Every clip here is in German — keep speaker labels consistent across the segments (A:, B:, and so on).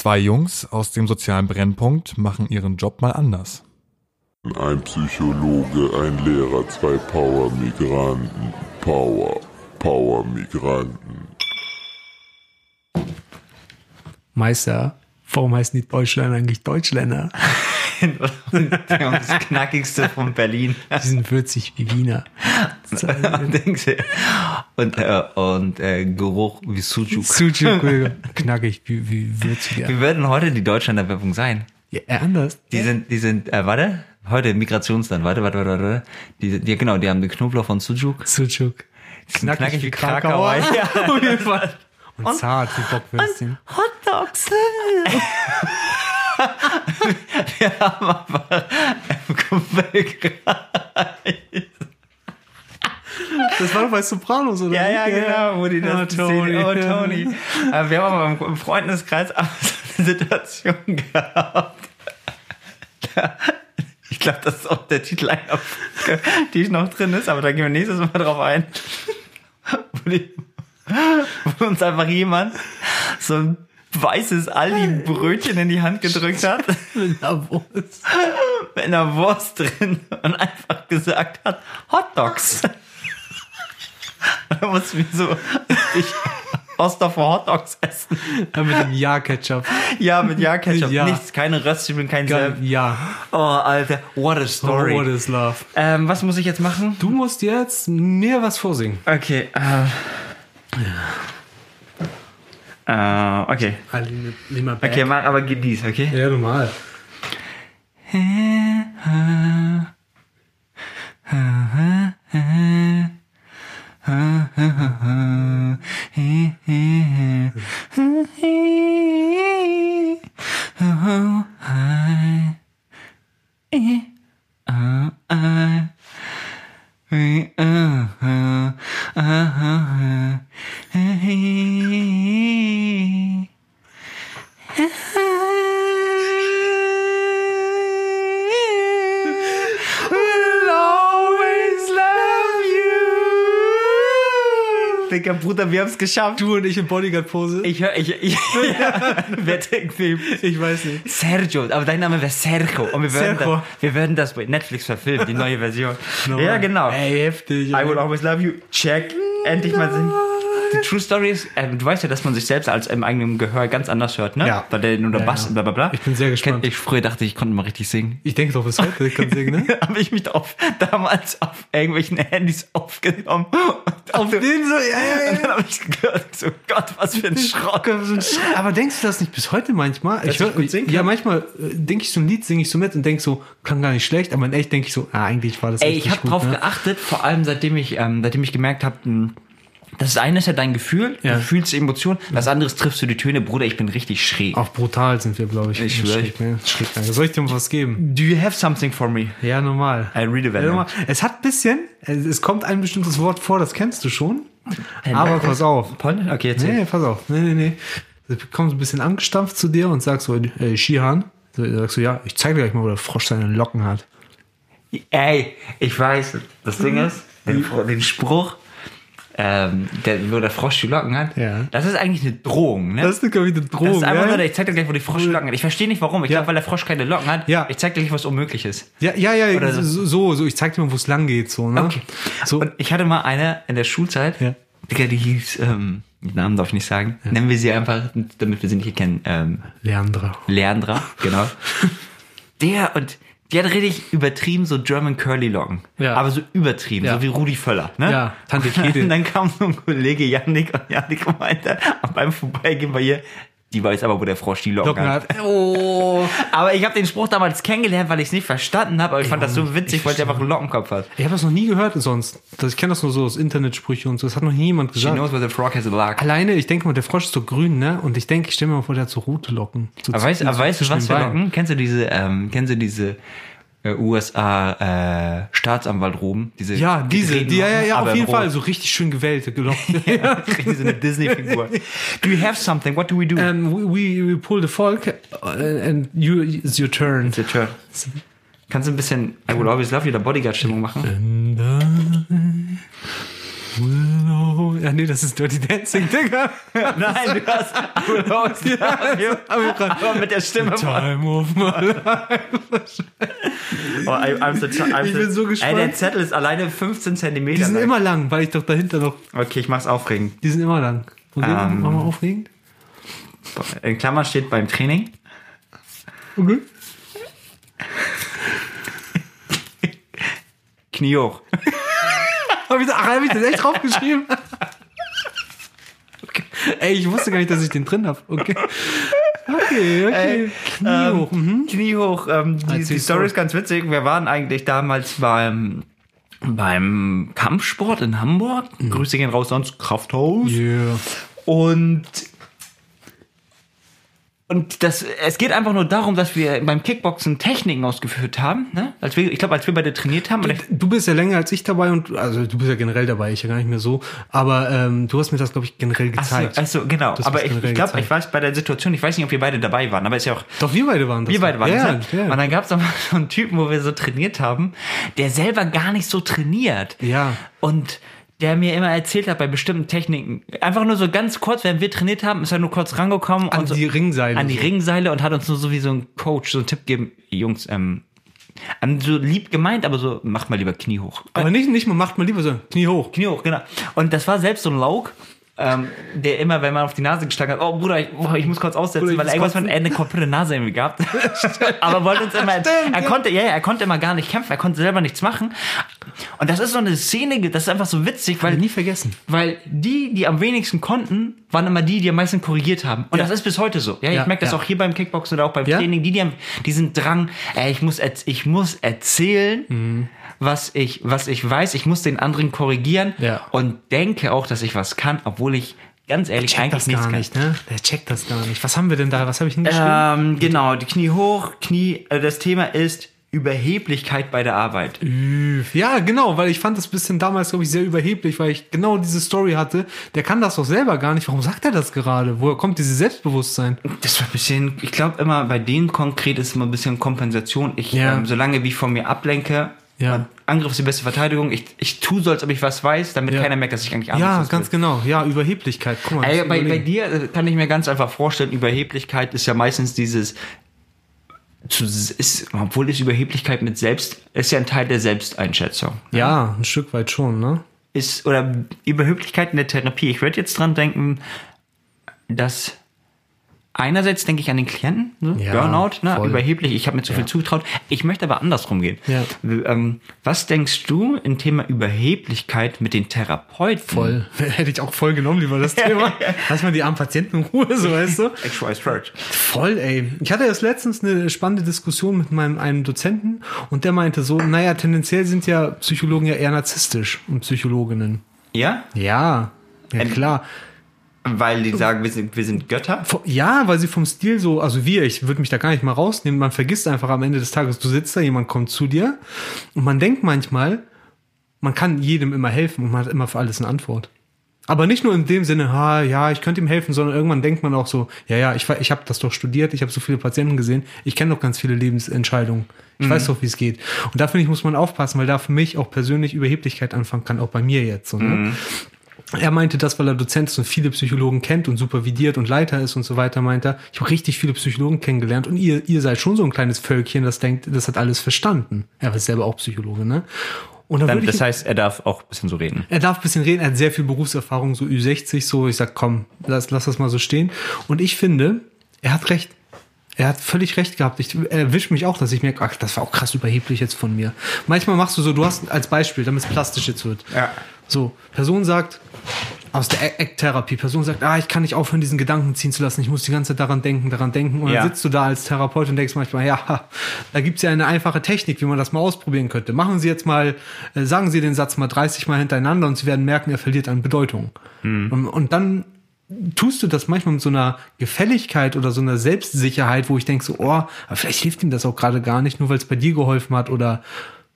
A: Zwei Jungs aus dem sozialen Brennpunkt machen ihren Job mal anders.
B: Ein Psychologe, ein Lehrer, zwei Power-Migranten. Power, Power-Migranten.
C: Meister, warum heißen die Deutschländer eigentlich Deutschländer?
D: Das Knackigste von Berlin.
C: Die sind würzig wie Wiener.
D: Du? und äh, und äh, Geruch wie Sujuk.
C: Sujuk, knackig wie, wie würzig.
D: Wie werden heute die Deutschländer Werbung sein?
C: Ja, anders.
D: Die sind, die sind, äh, warte, heute Migrationsland, warte, warte, warte, warte. Die, die, genau, die haben den Knoblauch von Sujuk.
C: Sujuk.
D: Knackig, knackig wie Krakauer.
C: Ja, auf jeden Fall. Und, und zart wie Bockwürstchen.
D: Hot Dogs. Wir haben aber
C: Das war doch bei Sopranos, oder?
D: Ja, ja, genau, wo die das
C: oh, Tony.
D: Oh, Tony. Aber wir haben aber im Freundeskreis auch so eine Situation gehabt. Ich glaube, das ist auch der Titel einer Folge, die noch drin ist, aber da gehen wir nächstes Mal drauf ein. Wo, die, wo uns einfach jemand so ein weißes Aldi-Brötchen in die Hand gedrückt hat.
C: Mit einer Wurst.
D: Mit einer Wurst drin und einfach gesagt hat, Hot Dogs. da mussten wir so ich Ostdorfer Hot Dogs essen.
C: Ja, mit dem Ja-Ketchup.
D: Ja, mit Ja-Ketchup.
C: Ja.
D: Nichts, keine Röstzwiebeln, kein Senf.
C: Ja.
D: Oh, Alter, what a story.
C: Oh, what is love.
D: ähm, was muss ich jetzt machen?
C: Du musst jetzt mir was vorsingen.
D: Okay, äh. Äh, okay.
C: Aline, nimm mal back.
D: Okay, mach aber gib dies, okay?
C: Ja, normal.
D: Digga, Bruder, wir haben es geschafft.
C: Du und ich in Bodyguard-Pose.
D: Ich höre, ich, ich, wer denkt Film?
C: Ich weiß nicht.
D: Sergio, aber dein Name wäre Sergio. Und wir werden,
C: Sergio.
D: das, wir werden das bei Netflix verfilmen, die neue Version. Ja, genau.
C: Ey, heftig.
D: I will always love you. Check. Endlich mal sehen. Die True Story ist, äh, du weißt ja, dass man sich selbst als im eigenen Gehör ganz anders hört, ne?
C: Ja.
D: Weil der nur der
C: Ja,
D: Bass
C: ja.
D: und bla bla bla.
C: Ich bin sehr gespannt.
D: Ich früher dachte, ich konnte mal richtig singen.
C: Ich denke doch bis heute, ich kann singen, ne?
D: Habe ich mich auf, damals auf irgendwelchen Handys aufgenommen. Und
C: Auf den so, ja, ja,
D: Und dann habe ich gehört, so Gott, was für ein Schrott.
C: Aber denkst du das nicht bis heute manchmal?
D: Dass ich gut singen
C: ja, manchmal äh, denke ich so ein Lied, singe ich so mit und denke so, kann gar nicht schlecht, aber in echt denke ich so, ah, eigentlich war das
D: Ey,
C: echt
D: ich
C: nicht
D: habe drauf
C: ne?
D: geachtet, vor allem seitdem ich, ähm, seitdem ich gemerkt habe, das eine ist ja dein Gefühl,
C: Ja.
D: du fühlst Emotionen, das andere ist, triffst du die Töne, Bruder, ich bin richtig schräg.
C: Auch brutal sind wir, glaube ich.
D: Ich schwör.
C: Schräg, ne? Schräg, Alter. Soll ich dir was geben?
D: Do you have something for me?
C: Ja, normal.
D: I read a
C: Ja, normal. Es hat ein bisschen, es kommt ein bestimmtes Wort vor, das kennst du schon. Aber pass auf.
D: Polnisch? Okay, erzähl.
C: Nee, pass auf. Nee, nee, nee. Du kommst ein bisschen angestampft zu dir und sagst so, äh, Shihan. So, sagst du, ja, ich zeig dir gleich mal, wo der Frosch seine Locken hat.
D: Ey, ich weiß, das Ding ist, den, den Spruch, ähm, der, wo der Frosch die Locken hat,
C: Ja.
D: das ist eigentlich eine Drohung, ne?
C: Das ist eine
D: Das
C: Drohung.
D: ist einfach
C: ja?
D: nur, ich zeig dir gleich, wo die Frosch die Locken hat. Ich verstehe nicht warum. Ich
C: Ja.
D: glaube, weil der Frosch keine Locken hat.
C: Ja.
D: Ich zeig dir gleich was Unmögliches.
C: Ja, ja, ja,
D: Oder so.
C: so, so, ich zeig dir mal, wo es lang geht, so, ne?
D: Okay.
C: So,
D: Und ich hatte mal eine in der Schulzeit,
C: Ja.
D: Digga, die hieß, ähm, den Namen darf ich nicht sagen, nennen wir sie einfach, damit wir sie nicht kennen, ähm,
C: Leandra.
D: Leandra, genau. Der und die hat richtig übertrieben so German Curly Locken.
C: Ja.
D: Aber so übertrieben,
C: Ja.
D: so wie Rudi Völler. Ne?
C: Ja, Tante
D: Und
C: Käthe.
D: dann kam so ein Kollege Yannick und Yannick meinte, beim Vorbeigehen bei ihr, die weiß aber, wo der Frosch die Locken,
C: Locken
D: hat.
C: hat. Oh.
D: Aber ich habe den Spruch damals kennengelernt, weil ich es nicht verstanden habe, aber ich fand das so witzig, weil sie einfach einen Lockenkopf hat.
C: Ich habe das noch nie gehört sonst. Das, ich kenne das nur so aus Internetsprüche und so. Das hat noch nie jemand
D: She
C: gesagt.
D: knows where the frog has a lock.
C: Alleine, ich denke mal, der Frosch ist so grün, ne? Und ich denke, ich stelle mir mal vor, der hat so rote Locken. So
D: Aber weißt, aber weißt du, was für. Locken? Kennst du diese, ähm, kennst du diese USA äh, Staatsanwalt-Roben? Diese
C: Ja, diese, die, ja, ja, ja, auf jeden. Fall, so richtig schön gewellte Locken.
D: Richtig so eine Disney-Figur. Do you have something? What do we do?
C: um, we, we, we pull the folk uh, and you, it's your turn.
D: It's your turn. Kannst du ein bisschen I Will Always Love You oder Bodyguard-Stimmung machen?
C: Oh, ja, nee, das ist Dirty Dancing, Digga.
D: Nein, du hast aber mit der Stimme
C: Time of my life.
D: Oh, I'm, I'm so, I'm
C: Ich bin so gespannt.
D: Ey, der Zettel ist alleine 15 Zentimeter
C: Die sind
D: lang.
C: immer lang, weil ich doch dahinter noch,
D: Okay, ich mach's aufregend.
C: die sind immer lang. Und
D: Ähm.
C: machen wir aufregend?
D: In Klammern steht beim Training.
C: Okay.
D: Knie hoch.
C: Ach, hab ich das echt draufgeschrieben? Ey, ich wusste gar nicht, dass ich den drin hab. Okay. Okay, okay. Knie
D: ähm,
C: hoch. Mhm.
D: Knie hoch. Ähm, die,
C: Erzähl's
D: die Story ist ganz witzig. Wir waren eigentlich damals beim, beim Kampfsport in Hamburg. Grüße gehen raus, sonst Krafthaus.
C: Yeah.
D: Und und das, es geht einfach nur darum, dass wir beim Kickboxen Techniken ausgeführt haben. Ne? Als wir, ich glaube, als wir beide trainiert haben. Ich,
C: Du bist ja länger als ich dabei und also du bist ja generell dabei, ich ja gar nicht mehr so. Aber ähm, du hast mir das, glaube ich, generell gezeigt.
D: Achso, genau.
C: Das
D: aber
C: du
D: ich, ich glaube, ich weiß bei der Situation, ich weiß nicht, ob wir beide dabei waren, aber ist ja auch.
C: Doch, wir beide waren das.
D: Wir beide waren
C: ja,
D: das.
C: ja,
D: ne?
C: ja.
D: Und dann gab es mal so einen Typen, wo wir so trainiert haben, der selber gar nicht so trainiert.
C: Ja.
D: Und der mir immer erzählt hat bei bestimmten Techniken. Einfach nur so ganz kurz, während wir trainiert haben, ist er nur kurz rangekommen.
C: An
D: und so,
C: die Ringseile
D: An die. Ringseile und hat uns nur so wie so ein Coach so einen Tipp gegeben. Jungs, ähm, an so lieb gemeint, aber so, macht mal lieber Knie hoch.
C: Aber nicht, nicht, man macht mal lieber so Knie hoch.
D: Knie hoch, genau. Und das war selbst so ein Lauk, ähm, der immer, wenn man auf die Nase geschlagen hat, oh Bruder, ich, boah, ich muss kurz aussetzen,
C: Bruder,
D: weil
C: muss
D: irgendwas
C: kotzen.
D: von er eine komplette Nase irgendwie gehabt. Aber wollte uns immer, er konnte, ja, ja, er konnte immer gar nicht kämpfen, er konnte selber nichts machen. Und das ist so eine Szene, das ist einfach so witzig, weil
C: Nie vergessen.
D: weil die, die am wenigsten konnten, waren immer die, die am meisten korrigiert haben. Und
C: Ja.
D: das ist bis heute so. Ja,
C: Ja,
D: ich merke das auch hier beim Kickboxen oder auch beim. Training. Die, die haben diesen Drang, ey, ich muss, ich muss erzählen,
C: Mhm.
D: Was ich, was ich weiß. Ich muss den anderen korrigieren
C: Ja.
D: und denke auch, dass ich was kann, obwohl ich ganz ehrlich
C: Checkt
D: eigentlich
C: das
D: nichts
C: gar
D: kann.
C: nicht, ne? Der checkt das gar nicht. Was haben wir denn da? Was habe ich hingeschrieben?
D: Ähm, genau, die Knie hoch, Knie, äh, das Thema ist Überheblichkeit bei der Arbeit.
C: Ja, genau, weil ich fand das bisschen damals, glaube ich, sehr überheblich, weil ich genau diese Story hatte. Der kann das doch selber gar nicht. Warum sagt er das gerade? Woher kommt dieses Selbstbewusstsein?
D: Das war ein bisschen, ich glaube immer, bei denen konkret ist immer ein bisschen Kompensation. Ich,
C: Ja.
D: ähm, solange wie ich von mir ablenke,
C: Ja.
D: Angriff ist die beste Verteidigung. Ich, ich tue so, als ob ich was weiß, damit
C: Ja.
D: keiner merkt, dass ich eigentlich
C: Ja,
D: anders
C: ganz genau. Ja, Überheblichkeit. Guck mal.
D: Ey, bei, bei dir äh, kann ich mir ganz einfach vorstellen, Überheblichkeit ist ja meistens dieses, zu, ist, obwohl ist Überheblichkeit mit Selbst, ist ja ein Teil der Selbsteinschätzung.
C: Ja, ein Stück weit schon, ne?
D: Ist, oder Überheblichkeit in der Therapie. Ich würde jetzt dran denken, dass einerseits denke ich an den Klienten, ne?
C: Ja,
D: Burnout, ne?
C: voll.
D: überheblich, ich habe mir zu viel zugetraut. Ich möchte aber andersrum gehen.
C: Ja.
D: Ähm, was denkst du im Thema Überheblichkeit mit den Therapeuten?
C: Voll. Hätte ich auch voll genommen, lieber das Thema. Lass mal die armen Patienten in Ruhe, so weißt du.
D: Actual Search.
C: Voll, ey. Ich hatte erst letztens eine spannende Diskussion mit meinem einem Dozenten und der meinte so, naja, tendenziell sind ja Psychologen ja eher narzisstisch und Psychologinnen.
D: Ja?
C: Ja, ja
D: Ähm,
C: klar.
D: Weil die sagen, wir sind, wir sind Götter?
C: Ja, weil sie vom Stil so, also wir, ich würde mich da gar nicht mal rausnehmen, man vergisst einfach am Ende des Tages, du sitzt da, jemand kommt zu dir und man denkt manchmal, man kann jedem immer helfen und man hat immer für alles eine Antwort. Aber nicht nur in dem Sinne, ha, ja, ich könnte ihm helfen, sondern irgendwann denkt man auch so, ja, ja, ich, ich habe das doch studiert, ich habe so viele Patienten gesehen, ich kenne doch ganz viele Lebensentscheidungen. Ich weiß doch, wie es geht. Und da finde ich, muss man aufpassen, weil da für mich auch persönlich Überheblichkeit anfangen kann, auch bei mir jetzt. So, ne? Er meinte das, weil er Dozent ist und viele Psychologen kennt und supervidiert und Leiter ist und so weiter, meint er. Ich habe richtig viele Psychologen kennengelernt und ihr, ihr seid schon so ein kleines Völkchen, das denkt, das hat alles verstanden. Er ist selber auch Psychologe, ne? Und dann
D: Dann,
C: würde ich,
D: das heißt, er darf auch ein bisschen so reden.
C: er darf ein bisschen reden, er hat sehr viel Berufserfahrung, so Ü60, so. Ich sag, komm, lass, lass das mal so stehen. Und ich finde, er hat recht. Er hat völlig recht gehabt. Ich erwische mich auch, dass ich merke, ach, das war auch krass überheblich jetzt von mir. Manchmal machst du so, du hast als Beispiel, damit es plastisch jetzt wird.
D: Ja.
C: So, Person sagt, aus der Ecktherapie, Person sagt, ah, ich kann nicht aufhören, diesen Gedanken ziehen zu lassen, ich muss die ganze Zeit daran denken, daran denken. Und
D: Ja.
C: dann sitzt du da als Therapeut und denkst manchmal, ja, da gibt's ja eine einfache Technik, wie man das mal ausprobieren könnte. Machen Sie jetzt mal, äh, sagen Sie den Satz mal 30 Mal hintereinander und Sie werden merken, er verliert an Bedeutung. Und, und dann tust du das manchmal mit so einer Gefälligkeit oder so einer Selbstsicherheit, wo ich denke so, oh, aber vielleicht hilft ihm das auch gerade gar nicht, nur weil es bei dir geholfen hat oder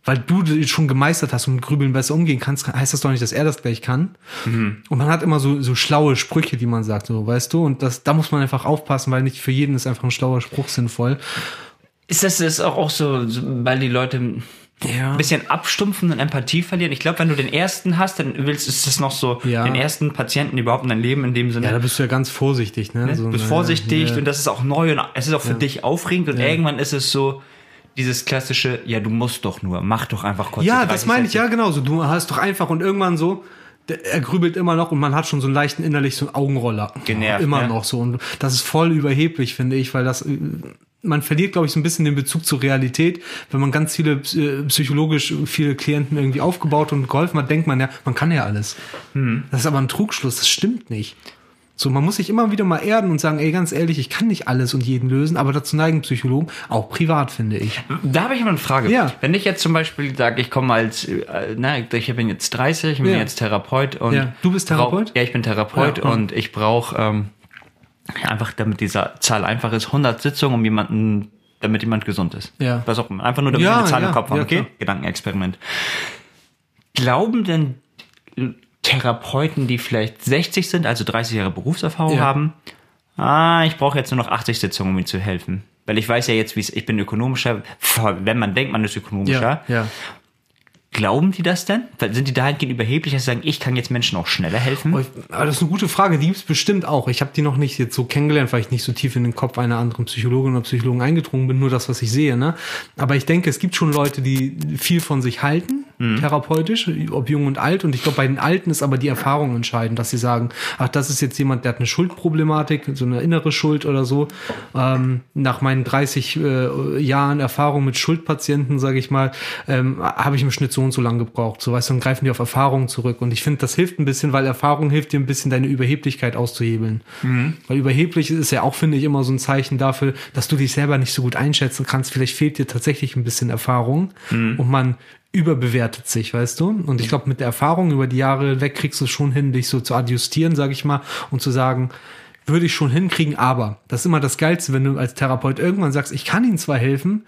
C: weil du das schon gemeistert hast und mit Grübeln besser umgehen kannst, heißt das doch nicht, dass er das gleich kann. Und man hat immer so, so schlaue Sprüche, die man sagt, so, weißt du, und das, da muss man einfach aufpassen, weil nicht für jeden ist einfach ein schlauer Spruch sinnvoll.
D: Ist das ist auch, auch so, weil die Leute,
C: Ja.
D: ein bisschen abstumpfen und Empathie verlieren. Ich glaube, wenn du den ersten hast, dann willst ist es noch so
C: Ja.
D: den ersten Patienten überhaupt in dein Leben in dem Sinne.
C: Ja, da bist du ja ganz vorsichtig, ne?
D: Du
C: So,
D: bist
C: ne,
D: vorsichtig
C: ja.
D: und das ist auch neu und es ist auch für dich aufregend und irgendwann ist es so dieses klassische, ja, du musst doch nur, mach doch einfach kurz.
C: Ja, das
D: 30
C: meine ich, ja, genau so. Du hast doch einfach und irgendwann so, der- er grübelt immer noch und man hat schon so einen leichten innerlich so einen Augenroller.
D: Genervt,
C: Immer
D: ja.
C: noch so. Und das ist voll überheblich, finde ich, weil das, äh, man verliert, glaube ich, so ein bisschen den Bezug zur Realität. Wenn man ganz viele äh, psychologisch viele Klienten irgendwie aufgebaut und geholfen hat, denkt man ja, man kann ja alles.
D: Hm.
C: Das ist aber ein Trugschluss, das stimmt nicht. So, man muss sich immer wieder mal erden und sagen, ey, ganz ehrlich, ich kann nicht alles und jeden lösen, aber dazu neigen Psychologen, auch privat, finde ich.
D: Da habe ich mal eine Frage.
C: Ja.
D: Wenn ich jetzt zum Beispiel sage, ich komme als, äh, na, ich bin jetzt 30, ich bin
C: Ja.
D: jetzt Therapeut und
C: Ja. Du bist Therapeut?
D: Brauch, ja, ich bin Therapeut
C: Ja, und-
D: und ich brauche ähm, einfach, damit diese Zahl einfach ist, 100 Sitzungen, um jemanden, damit jemand gesund ist.
C: Ja.
D: Was auch immer. Einfach nur, damit
C: Ja,
D: wir eine Zahl im Kopf haben. okay?
C: klar.
D: Gedankenexperiment. Glauben denn Therapeuten, die vielleicht 60 sind, also 30 Jahre Berufserfahrung
C: Ja.
D: haben, ah, ich brauche jetzt nur noch 80 Sitzungen, um ihnen zu helfen. Weil ich weiß ja jetzt, wie es, ich bin ökonomischer, wenn man denkt, man ist ökonomischer.
C: ja.
D: Glauben die das denn? Sind die dahingehend überheblich, dass sie sagen, ich kann jetzt Menschen auch schneller helfen?
C: Oh, Aber das ist eine gute Frage, die gibt's bestimmt auch. Ich habe die noch nicht jetzt so kennengelernt, weil ich nicht so tief in den Kopf einer anderen Psychologin oder Psychologen eingedrungen bin, nur das, was ich sehe. Ne? Aber ich denke, es gibt schon Leute, die viel von sich halten, therapeutisch, ob jung und alt. Und ich glaube, bei den Alten ist aber die Erfahrung entscheidend, dass sie sagen, ach, das ist jetzt jemand, der hat eine Schuldproblematik, so eine innere Schuld oder so. Ähm, nach meinen 30 äh, Jahren Erfahrung mit Schuldpatienten, sage ich mal, ähm, habe ich im Schnitt so und so lang gebraucht. So weißt du, dann greifen die auf Erfahrung zurück. Und ich finde, das hilft ein bisschen, weil Erfahrung hilft dir ein bisschen, deine Überheblichkeit auszuhebeln. Weil überheblich ist ja auch, finde ich, immer so ein Zeichen dafür, dass du dich selber nicht so gut einschätzen kannst. Vielleicht fehlt dir tatsächlich ein bisschen Erfahrung und man überbewertet sich, weißt du? Und ich glaube, mit der Erfahrung über die Jahre weg kriegst du es schon hin, dich so zu adjustieren, sage ich mal, und zu sagen, würde ich schon hinkriegen, aber das ist immer das Geilste, wenn du als Therapeut irgendwann sagst, ich kann Ihnen zwar helfen,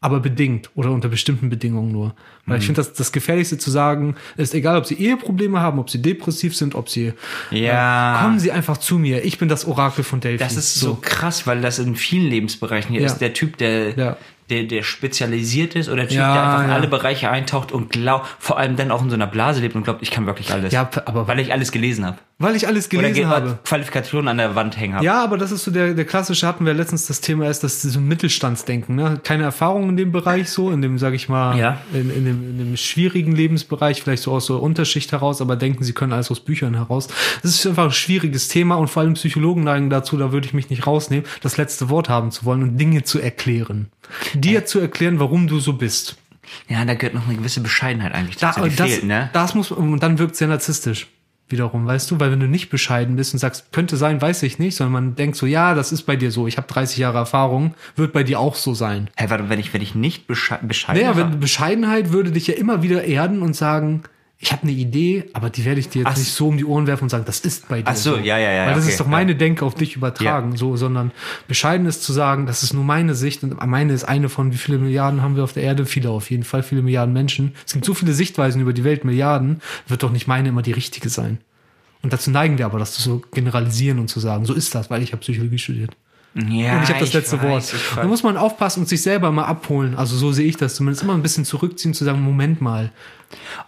C: aber bedingt oder unter bestimmten Bedingungen nur. Weil ich finde, das, das Gefährlichste zu sagen ist, egal, ob Sie Eheprobleme haben, ob Sie depressiv sind, ob Sie,
D: Ja.
C: äh, kommen Sie einfach zu mir. Ich bin das Orakel von Delphi.
D: Das ist so, krass, weil das in vielen Lebensbereichen hier
C: Ja.
D: ist. Der Typ, der,
C: Ja.
D: der, der spezialisiert ist oder der Typ,
C: Ja,
D: der einfach alle Bereiche eintaucht und glaubt, vor allem dann auch in so einer Blase lebt und glaubt, ich kann wirklich alles.
C: Ja, aber
D: weil ich alles gelesen habe.
C: weil ich alles
D: Oder
C: gelesen
D: ge-
C: habe.
D: Qualifikationen an der Wand hängen habe.
C: Ja, aber das ist so der, der klassische, hatten wir letztens das Thema ist, das ist so ein Mittelstandsdenken, ne? Keine Erfahrung in dem Bereich so, in dem, sag ich mal,
D: Ja.
C: in, in, dem, in dem schwierigen Lebensbereich, vielleicht so aus so Unterschicht heraus, aber denken, sie können alles aus Büchern heraus. Das ist einfach ein schwieriges Thema und vor allem Psychologen neigen dazu, da würde ich mich nicht rausnehmen, das letzte Wort haben zu wollen und Dinge zu erklären. Dir zu erklären, warum du so bist.
D: Ja, da gehört noch eine gewisse Bescheidenheit eigentlich
C: Da, das,
D: fehlt, ne?
C: das muss, und dann wirkt sehr narzisstisch. Wiederum, weißt du, weil wenn du nicht bescheiden bist und sagst, könnte sein, weiß ich nicht, sondern man denkt so, ja, das ist bei dir so, ich habe 30 Jahre Erfahrung, wird bei dir auch so sein.
D: Hey, warte, wenn ich, wenn ich nicht besche bescheiden
C: Naja, wenn Bescheidenheit würde dich ja immer wieder erden und sagen, ich habe eine Idee, aber die werde ich dir jetzt
D: Ach
C: nicht so um die Ohren werfen und sagen, das ist bei dir.
D: Ach so, ja, ja, ja,
C: Weil das
D: okay,
C: ist doch
D: ja.
C: meine Denke auf dich übertragen, so, sondern bescheiden ist zu sagen, das ist nur meine Sicht und meine ist eine von wie viele Milliarden haben wir auf der Erde? Viele auf jeden Fall, viele Milliarden Menschen. Es gibt so viele Sichtweisen über die Welt, Milliarden, wird doch nicht meine immer die richtige sein. Und dazu neigen wir aber, das zu so generalisieren und zu sagen, so ist das, weil ich habe Psychologie studiert.
D: Ja,
C: und ich habe das letzte
D: weiß,
C: Wort. Da muss man aufpassen und sich selber mal abholen. Also so sehe ich das zumindest. Immer ein bisschen zurückziehen, zu sagen, Moment mal.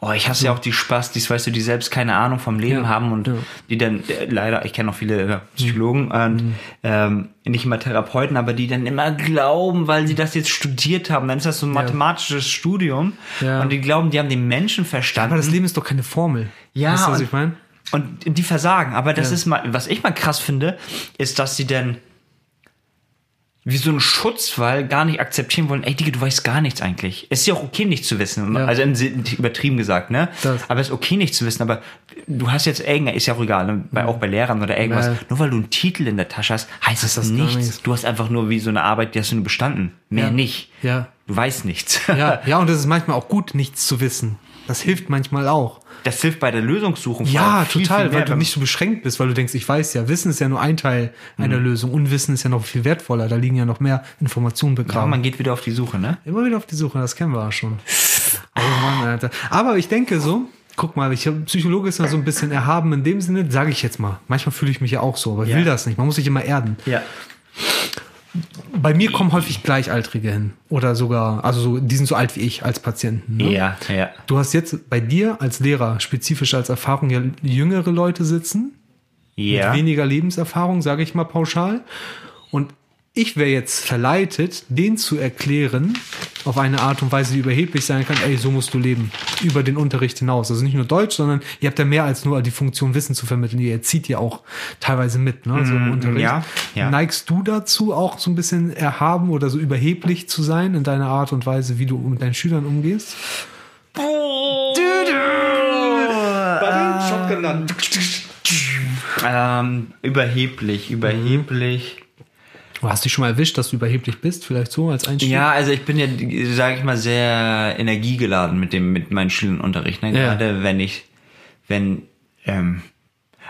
D: Oh, ich hasse ja auch die Spastis, weißt du, die selbst keine Ahnung vom Leben
C: Ja,
D: haben und
C: ja.
D: die dann, äh, leider, ich kenne auch viele äh, Psychologen und ähm, nicht immer Therapeuten, aber die dann immer glauben, weil sie das jetzt studiert haben, dann ist das so ein mathematisches Studium
C: Ja.
D: und die glauben, die haben den Menschen verstanden.
C: Aber das Leben ist doch keine Formel.
D: Ja,
C: Weißt du, was
D: und-
C: ich meine?
D: Und die versagen. Aber das ist mal, was ich mal krass finde, ist, dass sie dann wie so ein Schutzwall gar nicht akzeptieren wollen, ey Digga, du weißt gar nichts eigentlich. Es ist ja auch okay, nichts zu wissen.
C: Ja.
D: Also übertrieben gesagt, ne?
C: Das.
D: Aber es ist okay, nichts zu wissen. Aber du hast jetzt irgendein, ist ja auch egal, ne? bei, auch bei Lehrern oder irgendwas.
C: Ja.
D: Nur weil du einen Titel in der Tasche hast, heißt das,
C: das
D: nichts.
C: nichts.
D: Du hast einfach nur wie so eine Arbeit, die hast du nur bestanden. Mehr
C: Ja.
D: nicht.
C: Ja.
D: Du weißt nichts.
C: Ja, ja, und es ist manchmal auch gut, nichts zu wissen. Das hilft manchmal auch.
D: Das hilft bei der Lösungssuchung. vor
C: Ja,
D: viel,
C: total,
D: viel mehr,
C: weil du nicht so beschränkt bist, weil du denkst, ich weiß ja, Wissen ist ja nur ein Teil einer
D: Mhm.
C: Lösung. Unwissen ist ja noch viel wertvoller. Da liegen ja noch mehr Informationen
D: Ja,
C: begraben.
D: man geht wieder auf die Suche, ne?
C: Immer wieder auf die Suche, das kennen wir ja schon. Oh Mann, Alter. Aber ich denke so, guck mal, ich hab, Psychologe ist ja so ein bisschen erhaben in dem Sinne, sage ich jetzt mal. Manchmal fühle ich mich ja auch so, aber ich
D: Ja.
C: will das nicht. Man muss sich immer erden.
D: Ja.
C: Bei mir kommen häufig Gleichaltrige hin. Oder sogar, also so, die sind so alt wie ich als Patienten. Ne?
D: Ja, ja.
C: Du hast jetzt bei dir als Lehrer spezifisch als Erfahrung ja jüngere Leute sitzen,
D: Ja.
C: mit weniger Lebenserfahrung, sage ich mal pauschal. Und ich wäre jetzt verleitet, denen zu erklären, auf eine Art und Weise, die überheblich sein kann, ey, so musst du leben. Über den Unterricht hinaus. Also nicht nur Deutsch, sondern ihr habt ja mehr als nur die Funktion, Wissen zu vermitteln. Ihr erzieht ja auch teilweise mit, ne? So im Unterricht.
D: ja, ja.
C: Neigst du dazu, auch so ein bisschen erhaben oder so überheblich zu sein in deiner Art und Weise, wie du mit deinen Schülern umgehst?
D: Ähm, überheblich, überheblich.
C: Du hast dich schon mal erwischt, dass du überheblich bist, vielleicht so als Einstieg?
D: Ja, also ich bin ja, sage ich mal, sehr energiegeladen mit dem, mit meinen Schülern im Unterricht. Ne?
C: Ja.
D: Gerade wenn ich, wenn, ähm,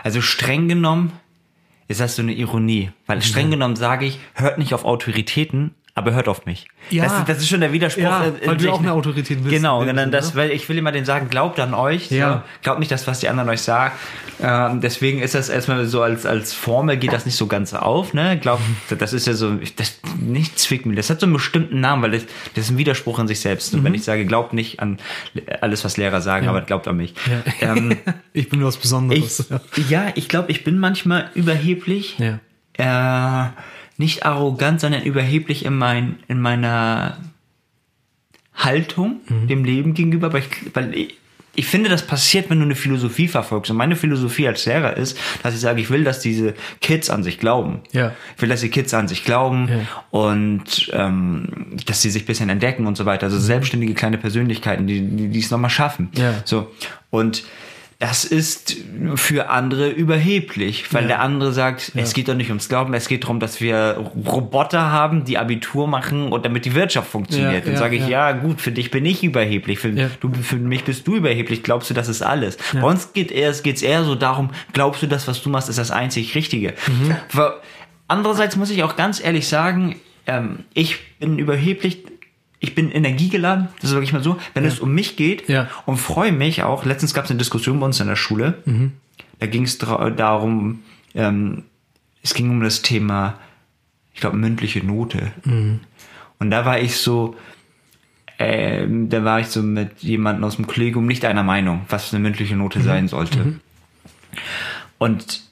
D: also streng genommen ist das so eine Ironie, weil streng genommen sage ich, hört nicht auf Autoritäten, aber hört auf mich.
C: Ja.
D: Das, ist- das ist schon der Widerspruch.
C: Ja,
D: äh,
C: weil du
D: sich,
C: auch eine
D: ne?
C: Autorität bist.
D: Genau, genau
C: Sinne,
D: das,
C: ne?
D: weil ich will immer den sagen, glaubt an euch.
C: Ja.
D: So. Glaubt nicht das, was die anderen euch sagen. Ähm, deswegen ist das erstmal so als, als Formel geht das nicht so ganz auf, ne? Glaubt, das ist ja so, das, nicht Zwickmühle. Das hat so einen bestimmten Namen, weil das, das ist ein Widerspruch in sich selbst. Und wenn ich sage, glaubt nicht an alles, was Lehrer sagen, aber glaubt an mich.
C: Ja.
D: Ähm,
C: ich bin was
D: ich,
C: Besonderes. ja.
D: ja, ich glaube, ich bin manchmal überheblich.
C: Ja.
D: Äh, nicht arrogant, sondern überheblich in, mein, in meiner Haltung
C: Mhm.
D: dem Leben gegenüber. Weil ich, weil ich, ich finde, das passiert, wenn du eine Philosophie verfolgst. Und meine Philosophie als Lehrer ist, dass ich sage, ich will, dass diese Kids an sich glauben.
C: Ja.
D: Ich will, dass die Kids an sich glauben
C: Ja.
D: und ähm, dass sie sich ein bisschen entdecken und so weiter. Also selbstständige kleine Persönlichkeiten, die die die es nochmal schaffen.
C: Ja.
D: So. Und das ist für andere überheblich, weil
C: Ja.
D: der andere sagt, es geht doch nicht ums Glauben, es geht darum, dass wir Roboter haben, die Abitur machen und damit die Wirtschaft funktioniert.
C: Ja,
D: Dann
C: ja,
D: sage ich,
C: ja.
D: ja. gut, für dich bin ich überheblich, für,
C: Ja.
D: du, für mich bist du überheblich, glaubst du, das ist alles. Bei uns geht es geht's eher so darum, glaubst du, das, was du machst, ist das einzig Richtige.
C: Mhm.
D: Andererseits muss ich auch ganz ehrlich sagen, ähm, ich bin überheblich, ich bin energiegeladen, das sage ich mal so, wenn es um mich geht
C: Ja.
D: und freue mich auch. Letztens gab es eine Diskussion bei uns in der Schule. Da ging es darum, ähm, es ging um das Thema, ich glaube, mündliche Note. Und da war ich so, ähm, da war ich so mit jemandem aus dem Kollegium nicht einer Meinung, was eine mündliche Note sein sollte. Und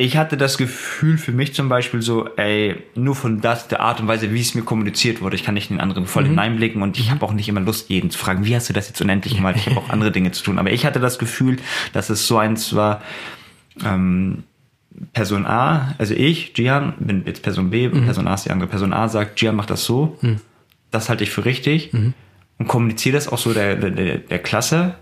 D: ich hatte das Gefühl für mich zum Beispiel so, ey, nur von das, der Art und Weise, wie es mir kommuniziert wurde, ich kann nicht in den anderen voll hineinblicken und ich habe auch nicht immer Lust, jeden zu fragen, wie hast du das jetzt unendlich gemacht? Ich habe auch andere Dinge zu tun. Aber ich hatte das Gefühl, dass es so eins war, ähm, Person A, also ich, Gian, bin jetzt Person B, Person A ist die andere. Person A sagt, Gian macht das so, das halte ich für richtig und kommuniziere das auch so der, der, der Klasse.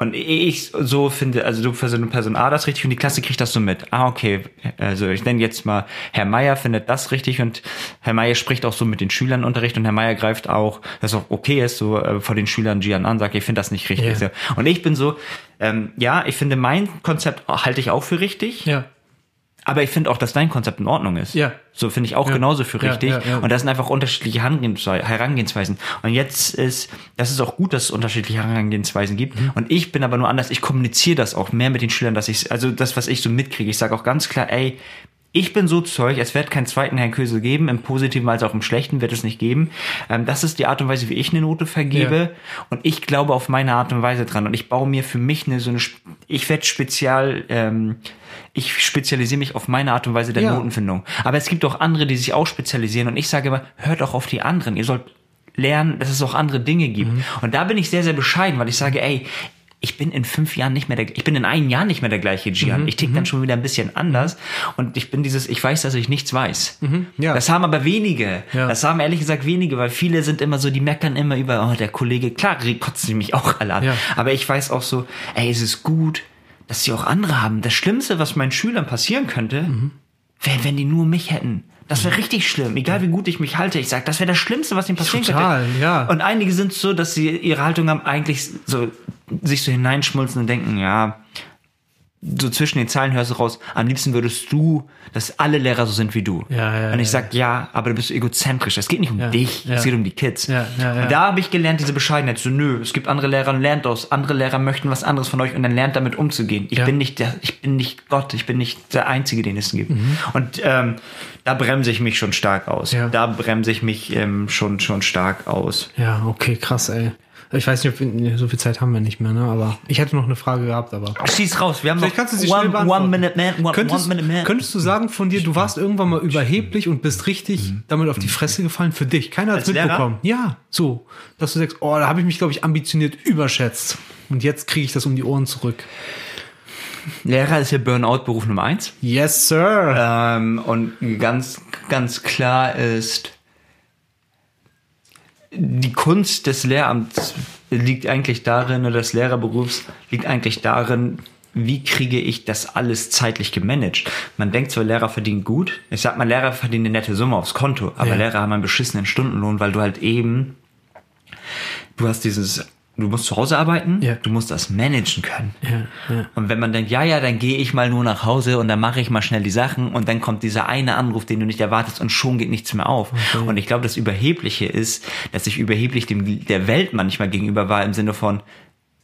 D: Und ich so finde, also du für so eine Person A das richtig und die Klasse kriegt das so mit. Ah, okay. Also ich nenne jetzt mal, Herr Meier findet das richtig und Herr Meier spricht auch so mit den Schülern Unterricht und Herr Meier greift auch, das auch okay ist, so äh, vor den Schülern Gian an, sagt, ich finde das nicht richtig. So. Und ich bin so, ähm, ja, ich finde mein Konzept halte ich auch für richtig.
C: Ja.
D: Aber ich finde auch, dass dein Konzept in Ordnung ist.
C: Ja.
D: So finde ich auch
C: Ja.
D: genauso für richtig.
C: ja, ja.
D: Und das sind einfach unterschiedliche Herangehenswe- Herangehensweisen. Und jetzt ist, das ist auch gut, dass es unterschiedliche Herangehensweisen gibt.
C: Mhm.
D: Und ich bin aber nur anders. Ich kommuniziere das auch mehr mit den Schülern, dass ich, also das, was ich so mitkriege. Ich sage auch ganz klar, ey, ich bin so Zeug, es wird keinen zweiten Herrn Köse geben, im Positiven als auch im Schlechten wird es nicht geben. Ähm, das ist die Art und Weise, wie ich eine Note vergebe.
C: Ja.
D: Und ich glaube auf meine Art und Weise dran. Und ich baue mir für mich eine so eine, ich werde spezial, ähm, ich spezialisiere mich auf meine Art und Weise der
C: Ja.
D: Notenfindung. Aber es gibt auch andere, die sich auch spezialisieren. Und ich sage immer, hört auch auf die anderen. Ihr sollt lernen, dass es auch andere Dinge gibt.
C: Mhm.
D: Und da bin ich sehr, sehr bescheiden, weil ich sage, ey, ich bin in fünf Jahren nicht mehr der, ich bin in einem Jahr nicht mehr der gleiche
C: Mhm.
D: Gian. Ich tick dann schon wieder ein bisschen anders. Und ich bin dieses, ich weiß, dass ich nichts weiß.
C: Ja.
D: Das haben aber wenige.
C: Ja.
D: Das haben ehrlich gesagt wenige, weil viele sind immer so, die meckern immer über, oh, der Kollege, klar, kotzen sie mich auch alle an.
C: Ja.
D: Aber ich weiß auch so, ey, es ist gut, dass sie auch andere haben. Das Schlimmste, was meinen Schülern passieren könnte,
C: Mhm.
D: wäre, wenn die nur mich hätten. Das wäre richtig schlimm, egal wie gut ich mich halte. Ich sag, das wäre das Schlimmste, was ihnen passieren
C: Total,
D: könnte.
C: ja.
D: Und einige sind so, dass sie ihre Haltung haben, eigentlich so sich so hineinschmulzen und denken, ja, so zwischen den Zeilen hörst du raus, am liebsten würdest du, dass alle Lehrer so sind wie du.
C: Ja, ja,
D: Und ich
C: ja,
D: sag, ja, aber du bist egozentrisch. Es geht nicht um
C: Ja,
D: dich,
C: ja.
D: es geht um die Kids.
C: Ja, ja.
D: Und da habe ich gelernt, diese Bescheidenheit. So, nö, es gibt andere Lehrer und lernt aus. Andere Lehrer möchten was anderes von euch und dann lernt damit umzugehen. Ich bin nicht der, ich bin nicht Gott, ich bin nicht der Einzige, den es gibt.
C: Mhm.
D: Und ähm, da bremse ich mich schon stark aus. Da bremse ich mich ähm, schon, schon stark aus.
C: Ja, okay, krass, ey. Ich weiß nicht, ob wir, so viel Zeit haben wir nicht mehr, ne? Aber ich hätte noch eine Frage gehabt, aber.
D: Schieß raus, wir haben
C: Vielleicht
D: noch
C: kannst du sie
D: one, one minute man, one,
C: Könntest,
D: one minute man.
C: könntest du sagen von dir, du warst irgendwann mal überheblich und bist richtig damit auf die Fresse gefallen für dich? Keiner hat
D: Als Lehrer?
C: mitbekommen. Ja, so. Dass du sagst, oh, da habe ich mich, glaube ich, ambitioniert überschätzt. Und jetzt kriege ich das um die Ohren zurück.
D: Lehrer ist ja Burnout-Beruf Nummer eins.
C: Yes, Sir.
D: Ähm, und ganz, ganz klar ist, die Kunst des Lehramts liegt eigentlich darin, oder des Lehrerberufs liegt eigentlich darin, wie kriege ich das alles zeitlich gemanagt? Man denkt zwar, Lehrer verdienen gut. Ich sag mal, Lehrer verdienen eine nette Summe aufs Konto, aber
C: Ja.
D: Lehrer haben einen beschissenen Stundenlohn, weil du halt eben, du hast dieses, du musst zu Hause arbeiten,
C: Ja.
D: du musst das managen können.
C: Ja, ja.
D: Und wenn man denkt, ja, ja, dann gehe ich mal nur nach Hause und dann mache ich mal schnell die Sachen und dann kommt dieser eine Anruf, den du nicht erwartest und schon geht nichts mehr auf. Und ich glaube, das Überhebliche ist, dass ich überheblich dem, der Welt manchmal gegenüber war im Sinne von,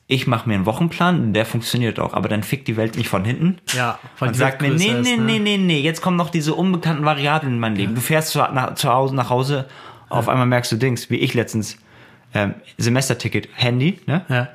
D: ich mache mir einen Wochenplan, der funktioniert auch, aber dann fickt die Welt mich von hinten.
C: Ja, weil
D: und sagt mir, nee, nee,
C: ist, ne?
D: nee, nee, nee, jetzt kommen noch diese unbekannten Variablen in mein Leben. Du fährst zu, nach, zu Hause, nach Hause, auf einmal merkst du Dings, wie ich letztens, ähm, Semesterticket, Handy, ne?
C: Ja.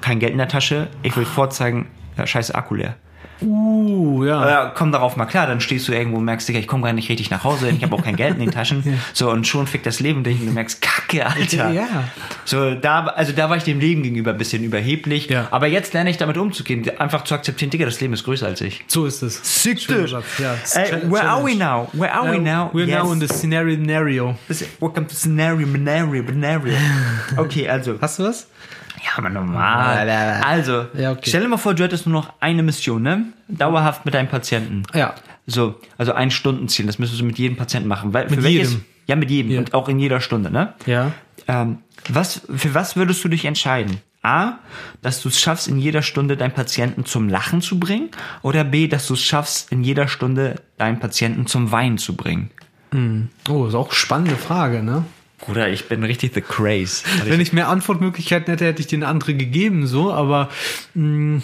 D: kein Geld in der Tasche, ich will vorzeigen, ja, scheiße Akku leer.
C: Uh, ja.
D: Ja, komm darauf mal klar, dann stehst du irgendwo und merkst, Digga, ich komme gar nicht richtig nach Hause, ich habe auch kein Geld in den Taschen. So, und schon fickt das Leben dich und du merkst, Kacke, Alter.
C: Ja.
D: So, da, also da war ich dem Leben gegenüber ein bisschen überheblich.
C: Ja.
D: Aber jetzt lerne ich damit umzugehen, einfach zu akzeptieren, Digga, das Leben ist größer als ich.
C: So ist es.
D: Sick,
C: Schöner. Satz, Ja.
D: Ey, where are we now? Where are we now?
C: We're now
D: Yes.
C: in the scenario
D: Welcome to scenario, scenario, scenario. Okay, also.
C: Hast du was?
D: Ja, aber normal. Also,
C: Ja, okay.
D: stell dir mal vor, du hättest nur noch eine Mission, ne? Dauerhaft mit deinem Patienten.
C: Ja.
D: So, also ein Stundenziel, das müsstest du mit jedem Patienten machen. Weil,
C: Mit
D: für welches,
C: jedem?
D: Ja, mit jedem
C: Ja.
D: und auch in jeder Stunde, ne?
C: Ja.
D: Ähm, was, für was würdest du dich entscheiden? A, dass du es schaffst, in jeder Stunde deinen Patienten zum Lachen zu bringen? Oder B, dass du es schaffst, in jeder Stunde deinen Patienten zum Weinen zu bringen?
C: Oh, ist auch eine spannende Frage, ne?
D: Bruder, ich bin richtig the craze.
C: Wenn ich mehr Antwortmöglichkeiten hätte, hätte ich dir eine andere gegeben, so, aber mh,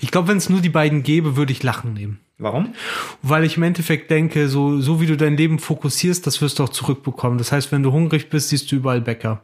C: ich glaube, wenn es nur die beiden gäbe, würde ich Lachen nehmen.
D: Warum?
C: Weil ich im Endeffekt denke, so, so wie du dein Leben fokussierst, das wirst du auch zurückbekommen. Das heißt, wenn du hungrig bist, siehst du überall Bäcker.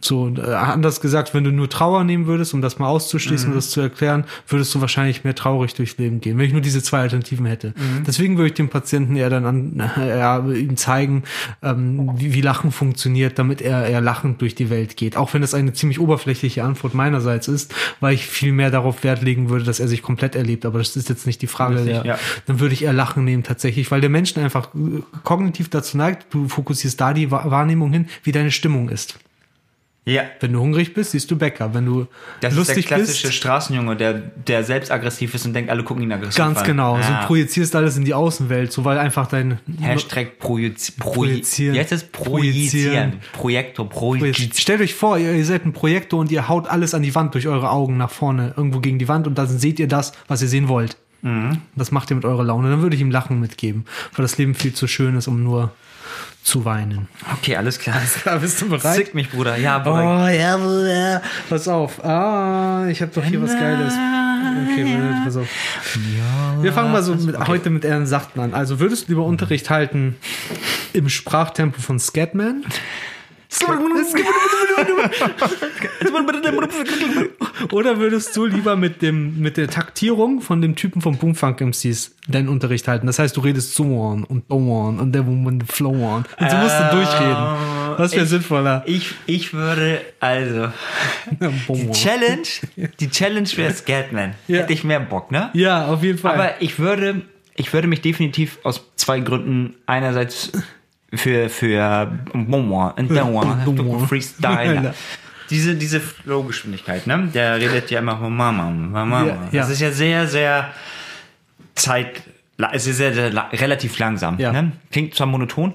C: So, äh, anders gesagt, wenn du nur Trauer nehmen würdest, um das mal auszuschließen und das zu erklären, würdest du wahrscheinlich mehr traurig durchs Leben gehen, wenn ich nur diese zwei Alternativen hätte. Deswegen würde ich dem Patienten eher dann an, äh, ihm zeigen, ähm, wie, wie Lachen funktioniert, damit er eher lachend durch die Welt geht. Auch wenn das eine ziemlich oberflächliche Antwort meinerseits ist, weil ich viel mehr darauf Wert legen würde, dass er sich komplett erlebt. Aber das ist jetzt nicht die Frage.
D: Ist
C: Der,
D: nicht- ja.
C: Dann würde ich eher Lachen nehmen tatsächlich, weil der Mensch einfach äh, kognitiv dazu neigt, du fokussierst da die Wa- Wahrnehmung hin, wie deine Stimmung ist.
D: Ja.
C: Wenn du hungrig bist, siehst du Bäcker. Wenn du
D: Das
C: lustig
D: ist der klassische
C: bist,
D: Straßenjunge, der, der selbst aggressiv ist und denkt, alle gucken ihn aggressiv
C: ganz
D: an.
C: genau.
D: Ah.
C: So projizierst alles in die Außenwelt, so weil einfach dein
D: Hashtag projiz
C: Projizieren.
D: projizieren. Jetzt ist projizieren. Projektor, projizieren.
C: Stellt euch vor, ihr, ihr seid ein Projektor und ihr haut alles an die Wand durch eure Augen nach vorne, irgendwo gegen die Wand und dann seht ihr das, was ihr sehen wollt.
D: Mhm.
C: Das macht ihr mit eurer Laune. Dann würde ich ihm Lachen mitgeben, weil das Leben viel zu schön ist, um nur zu weinen.
D: Okay, alles klar.
C: Ja, bist du bereit?
D: Zick mich, Bruder. Ja, Bruder.
C: Oh, ja, Bruder. Pass auf. Ah, ich habe doch hier was Geiles. Okay, Bruder, pass auf. Wir fangen mal so mit, heute mit eher Sachten an. Also würdest du lieber Unterricht halten im Sprachtempo von Scatman? Oder würdest du lieber mit dem mit der Taktierung von dem Typen von Boomfunk MCs deinen Unterricht halten? Das heißt, du redest so on und so on und der Woman flow on. Und du musst dann durchreden. Was wäre sinnvoller?
D: Ich, ich würde, also, die Challenge, die Challenge wäre Scatman.
C: Ja.
D: Hätte ich mehr Bock, ne?
C: Ja, auf jeden Fall.
D: Aber ich würde, ich würde mich definitiv aus zwei Gründen einerseits für, für Freestyler. Diese, diese Flow-Geschwindigkeit, ne? Der redet ja immer von Mama, Mama.
C: Ja, ja.
D: Das ist ja sehr, sehr Zeit, es ist sehr, sehr la- relativ langsam.
C: Ja.
D: Ne? Klingt zwar monoton,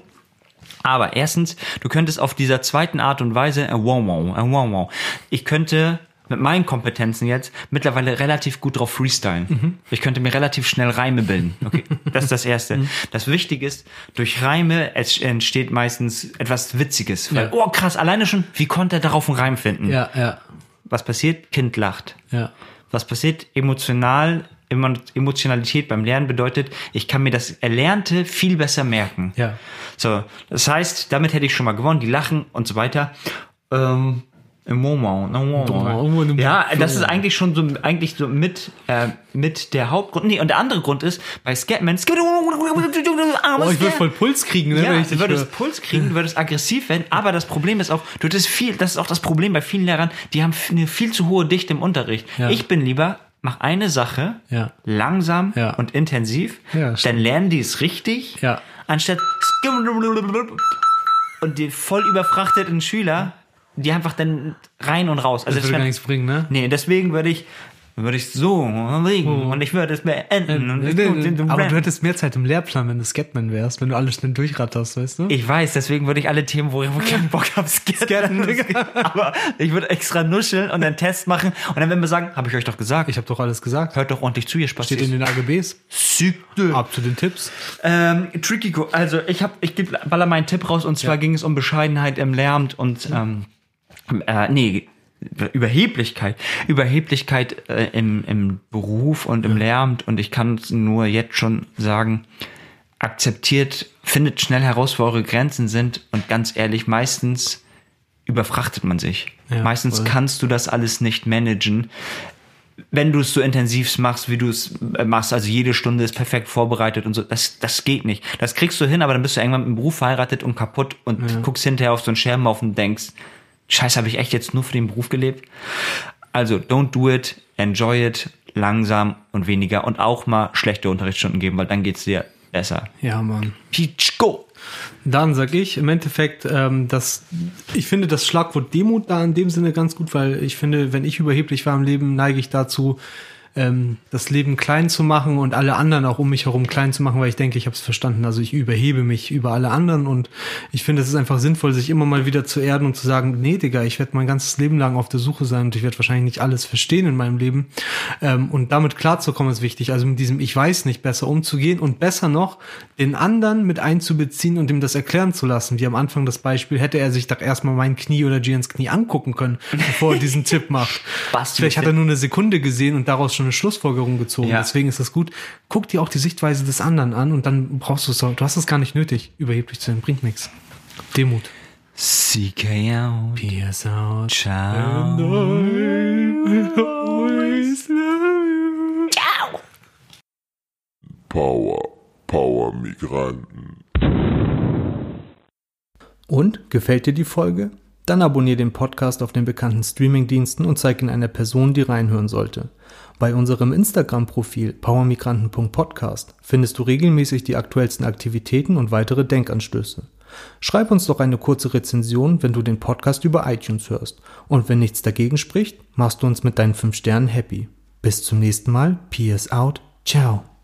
D: aber erstens, du könntest auf dieser zweiten Art und Weise, äh, wow, wow, äh, wow, wow, ich könnte mit meinen Kompetenzen jetzt mittlerweile relativ gut drauf freestylen. Ich könnte mir relativ schnell Reime bilden. Okay, das ist das Erste. Das Wichtige ist, durch Reime entsteht meistens etwas Witziges. Weil,
C: Ja.
D: oh krass, alleine schon, wie konnte er darauf einen Reim finden?
C: Ja, ja,
D: Was passiert? Kind lacht.
C: ja.
D: Was passiert? Emotional, Emo- Emotionalität beim Lernen bedeutet, ich kann mir das Erlernte viel besser merken.
C: Ja.
D: So, das heißt, damit hätte ich schon mal gewonnen, die lachen und so weiter. Ähm, im Moment, im Moment. Ja, das ist eigentlich schon so, eigentlich so mit, äh, mit der Hauptgrund. Nee, und der andere Grund ist, bei Scatman,
C: Oh, ich würde voll Puls kriegen, ne,
D: ja,
C: wenn ich
D: du würdest. Puls kriegen, du würdest aggressiv werden, aber das Problem ist auch, du hättest viel, das ist auch das Problem bei vielen Lehrern, die haben eine viel zu hohe Dichte im Unterricht.
C: Ja.
D: Ich bin lieber, mach eine Sache,
C: Ja.
D: langsam
C: Ja.
D: und intensiv, dann lernen die es richtig, anstatt und die voll überfrachteten Schüler, die einfach dann rein und raus. Also
C: Das würde
D: wär-
C: gar nichts bringen, ne?
D: Nee, deswegen würde ich, würde ich so liegen und ich würde es beenden. Und
C: Hm. Aber du hättest mehr Zeit im Lehrplan, wenn du Scatman wärst, wenn du alles schnell durchratterst, weißt du?
D: Ich weiß, deswegen würde ich alle Themen, wo ich keinen Bock habe, scannen. Aber ich würde extra nuscheln und einen Test machen und dann werden wir sagen, habe ich euch doch gesagt.
C: Ich habe doch alles gesagt.
D: Hört doch ordentlich zu, ihr Spaß.
C: Steht in den AGBs.
D: Süchte.
C: Ab zu den Tipps.
D: Ähm, Tricky, also ich habe, ich gebe baller meinen Tipp raus und zwar
C: Ja.
D: ging es um Bescheidenheit im Lärm und ähm, äh, nee Überheblichkeit, Überheblichkeit äh, im, im Beruf und im Lärm und ich kann es nur jetzt schon sagen, akzeptiert, findet schnell heraus, wo eure Grenzen sind und ganz ehrlich, meistens überfrachtet man sich.
C: Ja,
D: meistens
C: voll.
D: kannst du das alles nicht managen wenn du es so intensiv machst, wie du es äh, machst, also jede Stunde ist perfekt vorbereitet und so, das, das geht nicht. Das kriegst du hin, aber dann bist du irgendwann mit dem Beruf verheiratet und kaputt und guckst hinterher auf so einen Scherben auf und denkst, scheiße, habe ich echt jetzt nur für den Beruf gelebt? Also, don't do it, enjoy it, langsam und weniger und auch mal schlechte Unterrichtsstunden geben, weil dann geht's dir besser.
C: Ja, Mann.
D: Peach, go!
C: Dann sag ich im Endeffekt, ähm, dass ich finde das Schlagwort Demut da in dem Sinne ganz gut, weil ich finde, wenn ich überheblich war im Leben, neige ich dazu, ähm, das Leben klein zu machen und alle anderen auch um mich herum klein zu machen, weil ich denke, ich habe es verstanden. Also ich überhebe mich über alle anderen und ich finde, es ist einfach sinnvoll, sich immer mal wieder zu erden und zu sagen, nee, Digga, ich werde mein ganzes Leben lang auf der Suche sein und ich werde wahrscheinlich nicht alles verstehen in meinem Leben. Ähm, und damit klarzukommen ist wichtig. Also mit diesem Ich weiß nicht besser umzugehen und besser noch, den anderen mit einzubeziehen und ihm das erklären zu lassen. Wie am Anfang das Beispiel, hätte er sich doch erstmal mein Knie oder Gians Knie angucken können, bevor er diesen Tipp macht. Vielleicht hat er nur eine Sekunde gesehen und daraus schon eine Schlussfolgerung gezogen.
D: Ja.
C: Deswegen ist das gut. Guck dir auch die Sichtweise des anderen an und dann brauchst du es. auch- Du hast es gar nicht nötig, überheblich zu sein. Bringt nichts. Demut.
D: Seek out.
C: Peace out.
D: Ciao.
B: Power, Power Migranten.
C: Und gefällt dir die Folge? Dann abonniere den Podcast auf den bekannten Streamingdiensten und zeig ihn einer Person, die reinhören sollte. Bei unserem Instagram-Profil powermigranten.podcast findest du regelmäßig die aktuellsten Aktivitäten und weitere Denkanstöße. Schreib uns doch eine kurze Rezension, wenn du den Podcast über iTunes hörst. Und wenn nichts dagegen spricht, machst du uns mit deinen 5 Sternen happy. Bis zum nächsten Mal. Peace out. Ciao.